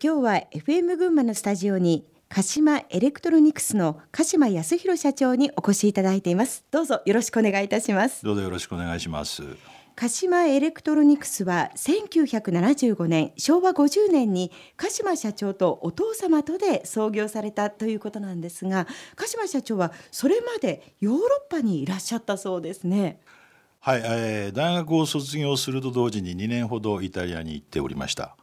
今日は FM 群馬のスタジオに鹿島エレクトロニクスの鹿島保宏社長にお越しいただいています。どうぞよろしくお願いいたします。どうぞよろしくお願いします。鹿島エレクトロニクスは1975年昭和50年に鹿島社長とお父様とで創業されたということなんですが鹿島社長はそれまでヨーロッパにいらっしゃったそうですね。はい、えー、大学を卒業すると同時に2年ほどイタリアに行っておりました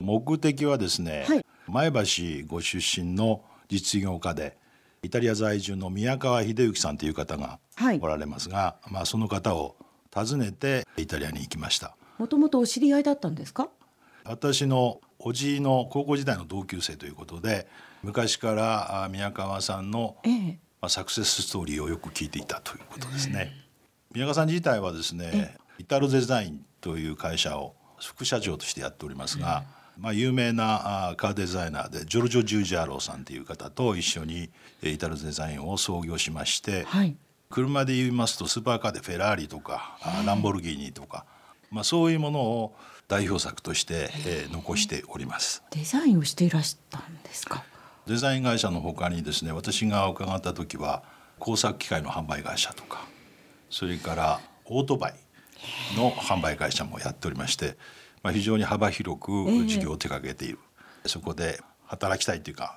目的はですね、はい。前橋ご出身の実業家でイタリア在住の宮川秀幸さんという方がおられますが、はい、まあその方を訪ねてイタリアに行きました。もともとお知り合いだったんですか？私のおじいの高校時代の同級生ということで昔から宮川さんの、ええ、まあ、サクセスストーリーをよく聞いていたということですね、宮川さん自体はですねイタルデザインという会社を副社長としてやっておりますが、まあ、有名なカーデザイナーでジョルジョ・ジュージャーローさんという方と一緒にイタルデザインを創業しまして、はい、車で言いますとスーパーカーでフェラーリとかランボルギーニとか、まあ、そういうものを代表作として、えー、残しております。デザインをしていらしたんですか？デザイン会社のほかにですね私が伺った時は工作機械の販売会社とかそれからオートバイの販売会社もやっておりましてまあ、非常に幅広く事業を手掛けている、えー、そこで働きたいというか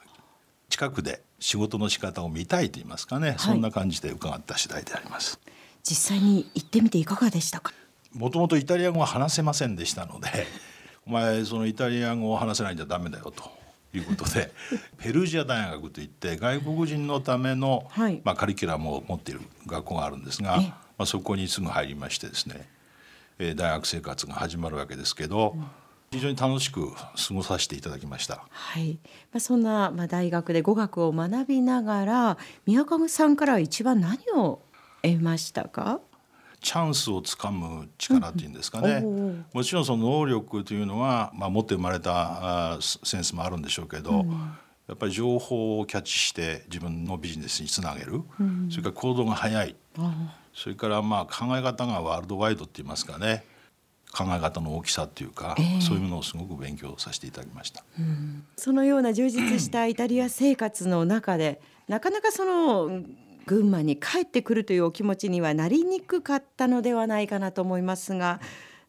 近くで仕事の仕方を見たいと言いますかね、はい、そんな感じで伺った次第であります。実際に行ってみていかがでしたか？もともとイタリア語は話せませんでしたので お前そのイタリア語を話せないんじゃダメだよと。いうことで ペルジア大学といって外国人のための、はい、まあ、カリキュラムを持っている学校があるんですが、まあ、そこにすぐ入りましてですねえ大学生活が始まるわけですけど、うん、非常に楽しく過ごさせていただきました。はい、まあ、そんな、まあ、大学で語学を学びながら宮上さんから一番何を得ましたか？チャンスをつかむ力っていうんですかね、うん、もちろんその能力というのは、まあ、持って生まれたセンスもあるんでしょうけど、うん、やっぱり情報をキャッチして自分のビジネスにつなげる、うん、それから行動が早い、それからまあ考え方がワールドワイドって言いますかね。考え方の大きさっていうか、えー、そういうものをすごく勉強させていただきました、うん、そのような充実したイタリア生活の中で なかなかその群馬に帰ってくるというお気持ちにはなりにくかったのではないかなと思いますが。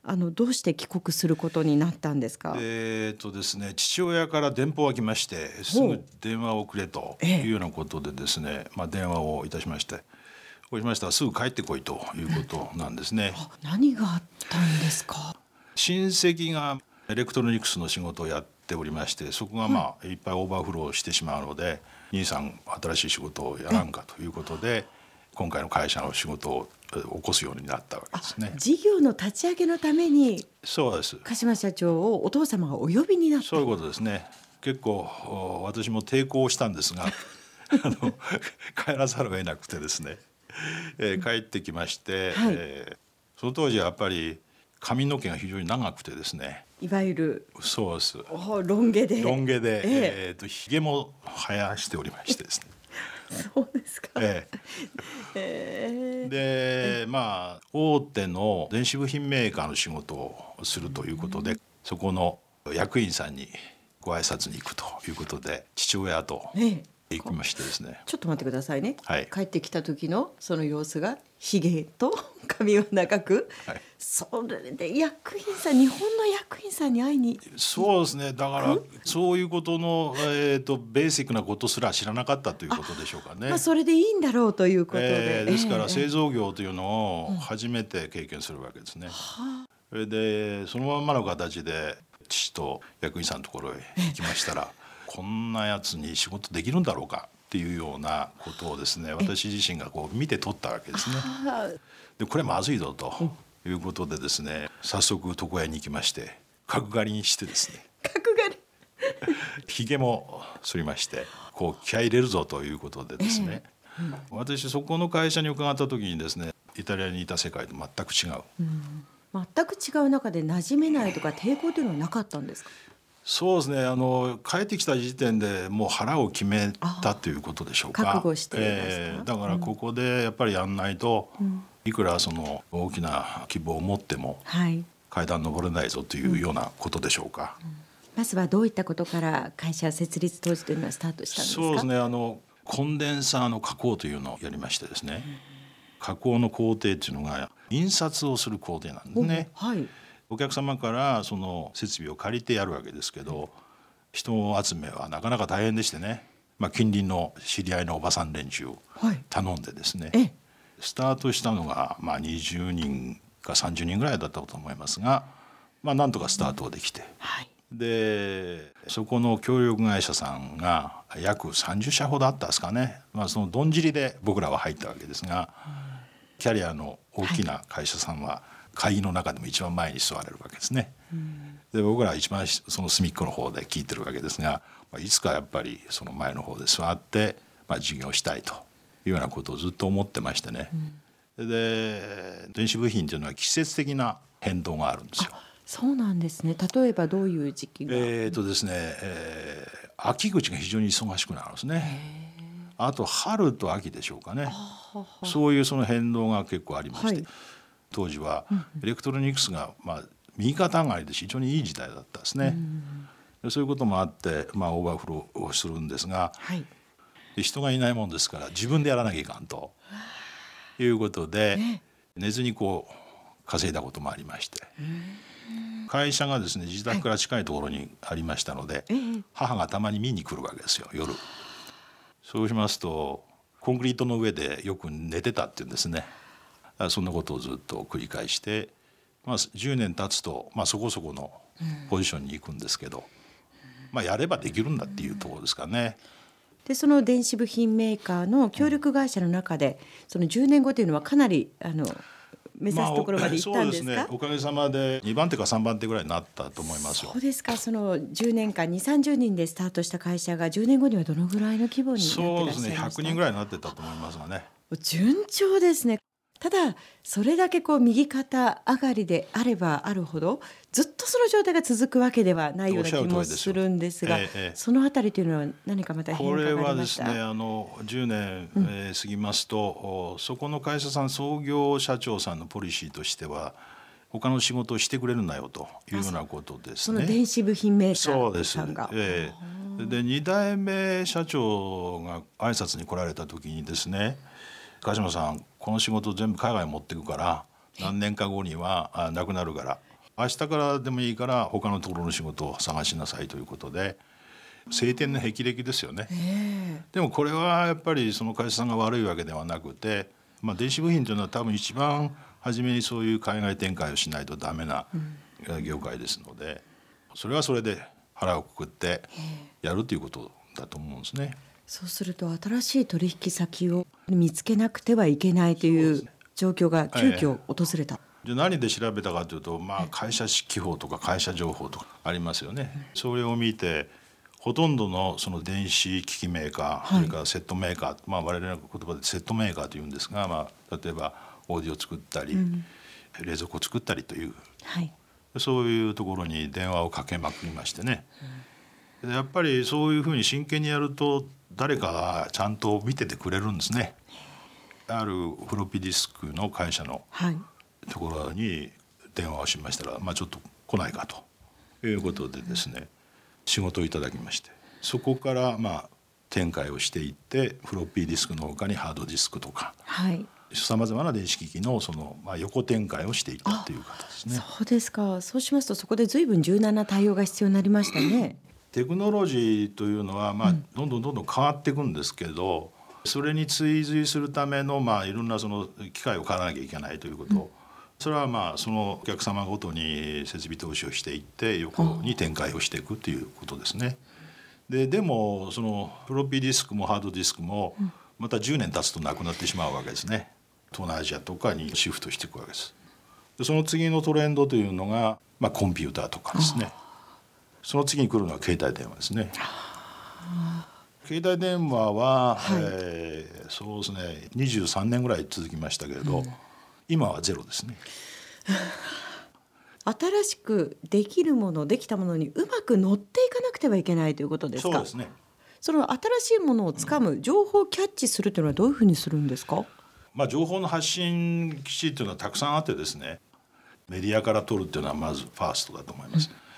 あのどうして帰国することになったんですか？えっ、とですね、父親から電報が来まして、すぐ電話をくれというようなことでですね、まあ電話をいたしまして、そうしましたらすぐ帰ってこいということなんですね。何があったんですか？親戚がエレクトロニクスの仕事をやっておりましてそこがまあいっぱいオーバーフローしてしまうので兄さん新しい仕事をやらんかということで今回の会社の仕事を起こすようになったわけですね。事業の立ち上げのためにそうです鹿島社長をお父様がお呼びになったそういうことですね。結構私も抵抗したんですが あの帰らざるを得なくてですねえー、帰ってきまして、はい、えー、その当時はやっぱり髪の毛が非常に長くてですね。いわゆる。そうです。ロン毛で。ロン毛で、えー、えーとひげも生やしておりましてですね。そうですか、ええ。ー、でまあ大手の電子部品メーカーの仕事をするということで、うん、そこの役員さんにご挨拶に行くということで父親と、ええ行きましてですね。ちょっと待ってくださいね、はい、帰ってきた時のその様子がひげと 髪を長く、はい、それで役員さん日本の役員さんに会いに。そうですね。だからそういうことの、えーと、ベーシックなことすら知らなかったということでしょうかね。まあ、それでいいんだろうということで、えー、ですから製造業というのを初めて経験するわけですね。それでそのままの形で父と役員さんのところへ行きましたらこんなやつに仕事できるんだろうかっていうようなことをですね私自身がこう見て取ったわけですね。でこれまずいぞということでですね早速床屋に行きまして角刈りにしてですね。角刈り。ひげも剃りましてこう気合い入れるぞということでですね、えーうん、私そこの会社に伺った時にですねイタリアにいた世界と全く違う、うん、全く違う中で馴染めないとか抵抗というのはなかったんですか？そうですね。あの帰ってきた時点でもう腹を決めたということでしょうか。覚悟してえー、だからここでやっぱりやんないと、うん、いくらその大きな希望を持っても、はい、階段登れないぞというようなことでしょうか。うん。まずはどういったことから会社設立当時というのはスタートしたんですか？そうですね。あのコンデンサーの加工というのをやりましてですね、加工の工程っていうのが印刷をする工程なんですね。はい、お客様からその設備を借りてやるわけですけど人集めはなかなか大変でしてね、まあ、近隣の知り合いのおばさん連中を頼んでですね、はい、スタートしたのがまあ20人か30人ぐらいだったと思いますが、まあ、なんとかスタートできて、はい、でそこの協力会社さんが約30社ほどあったんですかね、まあ、そのどんじりで僕らは入ったわけですが、キャリアの大きな会社さんは会議の中でも一番前に座れるわけですね。で僕らは一番その隅っこの方で聞いてるわけですが、まあ、いつかやっぱりその前の方で座って、まあ、授業したいというようなことをずっと思ってましてね。で電子部品というのは季節的な変動があるんですよ。そうなんですね。例えばどういう時期えっ、とですね、えー、秋口が非常に忙しくなるんですね。あと春と秋でしょうかね。そういうその変動が結構ありまして、はい、当時はエレクトロニクスがまあ右肩上がりで非常にいい時代だったですね。そういうこともあってまあオーバーフローをするんですが、はい、人がいないもんですから自分でやらなきゃいかんと。いうことで、寝ずにこう稼いだこともありまして。会社がですね自宅から近いところにありましたので、はい、母がたまに見に来るわけですよ夜。そうしますとコンクリートの上でよく寝てたっていうんですね。そんなことをずっと繰り返して、まあ、10年経つと、まあ、そこそこのポジションに行くんですけど、まあ、やればできるんだっていうところですかね。でその電子部品メーカーの協力会社の中で、その10年後というのはかなりあの目指すところまで行ったんですか、まあ、ね、おかげさまで2番手か3番手ぐらいになったと思いますよ。そうですか。その10年間2 3 0人でスタートした会社が10年後にはどのぐらいの規模にそうですね。100人ぐらいになってたと思いますがね。順調ですねただそれだけこう右肩上がりであればあるほどずっとその状態が続くわけではないような気もするんですが、ええ、そのあたりというのは何かまたこれはですねあの10年、うん、えー、過ぎますとそこの会社さん創業社長さんのポリシーとしては他の仕事をしてくれるなよというようなことですね。その電子部品メーカーさんが。そうです。ええー、で2代目社長が挨拶に来られた時にですね鹿島さんこの仕事全部海外持っていくから何年か後にはなくなるから。明日からでもいいから他のところの仕事を探しなさいということで晴天の霹靂ですよね、えー、でもこれはやっぱりその会社さんが悪いわけではなくて、まあ、電子部品というのは多分一番初めにそういう海外展開をしないとダメな業界ですので、それはそれで腹をくくってやるということだと思うんですね。そうすると新しい取引先を見つけなくてはいけないという状況が急遽訪れた。で何で調べたかというと、まあ、会社機法とか会社情報とかありますよね。それを見てほとんどのその電子機器メーカー、はい、それからセットメーカー、まあ、我々の言葉でセットメーカーというんですが、まあ、例えばオーディオ作ったり、うん、冷蔵庫作ったりという、はい、そういうところに電話をかけまくりましてね、うん、やっぱりそういうふうに真剣にやると誰かがちゃんと見ててくれるんですね。あるフロッピーディスクの会社のところに電話をしましたら、まあ、ちょっと来ないかということでですね仕事をいただきましてそこからまあ展開をしていってフロッピーディスクのほかにハードディスクとか、はい、さまざまな電子機器のその、まあ、横展開をしていったという形ですね。そうですかそうしますとそこで随分柔軟な対応が必要になりましたね。テクノロジーというのは、まあ、どんどんどんどん変わっていくんですけど、それに追随するための、まあ、いろんなその機械を買わなきゃいけないということ、うん、それはまあそのお客様ごとに設備投資をしていって横に展開をしていくということですね。ででもそのフロッピーディスクもハードディスクもまた10年経つとなくなってしまうわけですね。東南アジアとかにシフトしていくわけです。でその次のトレンドというのが、まあ、コンピューターとかですね。その次に来るのは携帯電話ですね。携帯電話は、はい、えー、そうですね23年ぐらい続きましたけれど、うん、今はゼロですね。新しくできるものできたものにうまく乗っていかなくてはいけないということですか？そうですね。その新しいものをつかむ、うん、情報をキャッチするというのはどういうふうにするんですか？まあ情報の発信基地というのはたくさんあってですね、メディアから取るっていうのはまずファーストだと思います。うん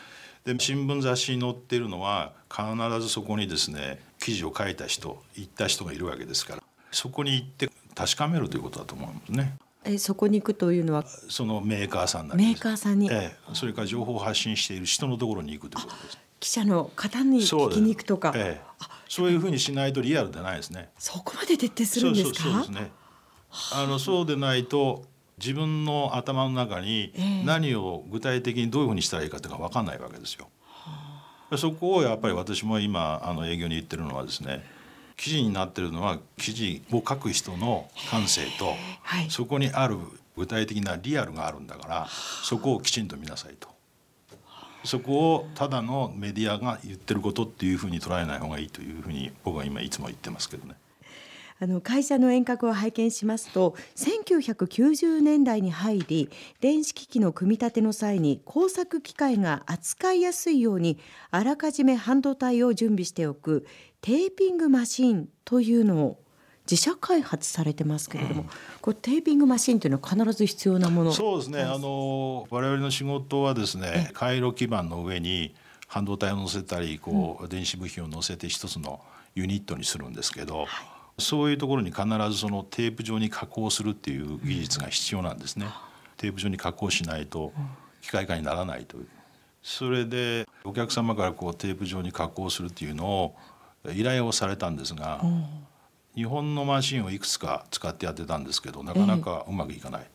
で新聞雑誌に載っているのは必ずそこにですね記事を書いた人行った人がいるわけですからそこに行って確かめるということだと思うんですね。えそこに行くというのは？そのメーカーさんなメーカーさんに、ええ、それから情報を発信している人のところに行くということです。記者の方に聞きに行くとか、ええ、そういうふうにしないとリアルでないですね。そこまで徹底するんですか？そうですね。あのそうでないと自分の頭の中に何を具体的にどういうふうにしたらいいかっていうか分かんないわけですよ。そこをやっぱり私も今あの営業に言ってるのはですね記事になってるのは記事を書く人の感性と、はい、そこにある具体的なリアルがあるんだからそこをきちんと見なさいと。そこをただのメディアが言ってることっていうふうに捉えない方がいいというふうに僕は今いつも言ってますけどね。あの会社の遠隔を拝見しますと1990年代に入り電子機器の組み立ての際に工作機械が扱いやすいようにあらかじめ半導体を準備しておくテーピングマシンというのを自社開発されてますけれども、うん、これテーピングマシンというのは必ず必要なものそうですね。あの我々の仕事はですね回路基板の上に半導体を乗せたりこう、うん、電子部品を乗せて一つのユニットにするんですけど、はいそういうところに必ずそのテープ状に加工するっていう技術が必要なんですね。テープ状に加工しないと機械化にならないという。それでお客様からこうテープ状に加工するっていうのを依頼をされたんですが、日本のマシンをいくつか使ってやってたんですけどなかなかうまくいかない。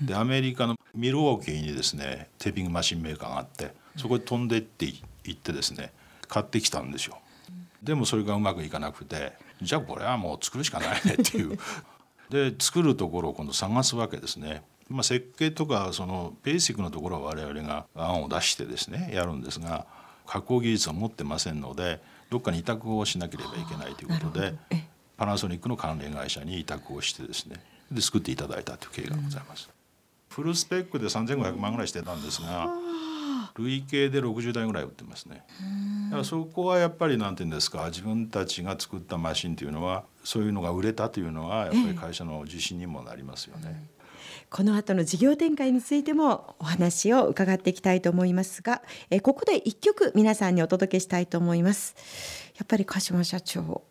でアメリカのミルウォーキーにですねテーピングマシンメーカーがあってそこに飛んでって行ってですね買ってきたんですよ。でもそれがうまくいかなくてじゃあこれはもう作るしかないねっていう。で作るところを今度探すわけですね。まあ、設計とかそのベーシックなところは我々が案を出してですねやるんですが加工技術を持ってませんのでどっかに委託をしなければいけないということでパナソニックの関連会社に委託をしてですねで作っていただいたという経緯がございます。うん、フルスペックで3500万ぐらいしてたんですが累計で60台ぐらい売ってますね。だからそこはやっぱりなんて言うんですか自分たちが作ったマシンというのはそういうのが売れたというのはやっぱり会社の自信にもなりますよね。この後の事業展開についてもお話を伺っていきたいと思いますが、えここで一曲皆さんにお届けしたいと思います。やっぱり鹿島社長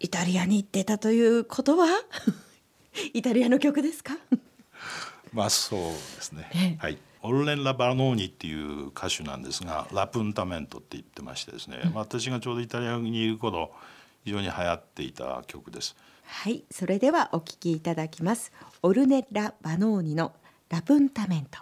イタリアに行ってたということは イタリアの曲ですか？まあそうですね。ええ、はい。オルレン・ラ・バノーニっていう歌手なんですがラプンタメントって言ってましてですね、うん、私がちょうどイタリアにいる頃非常に流行っていた曲です。はいそれではお聴きいただきます。オルネ・ラ・バノーニのラプンタメント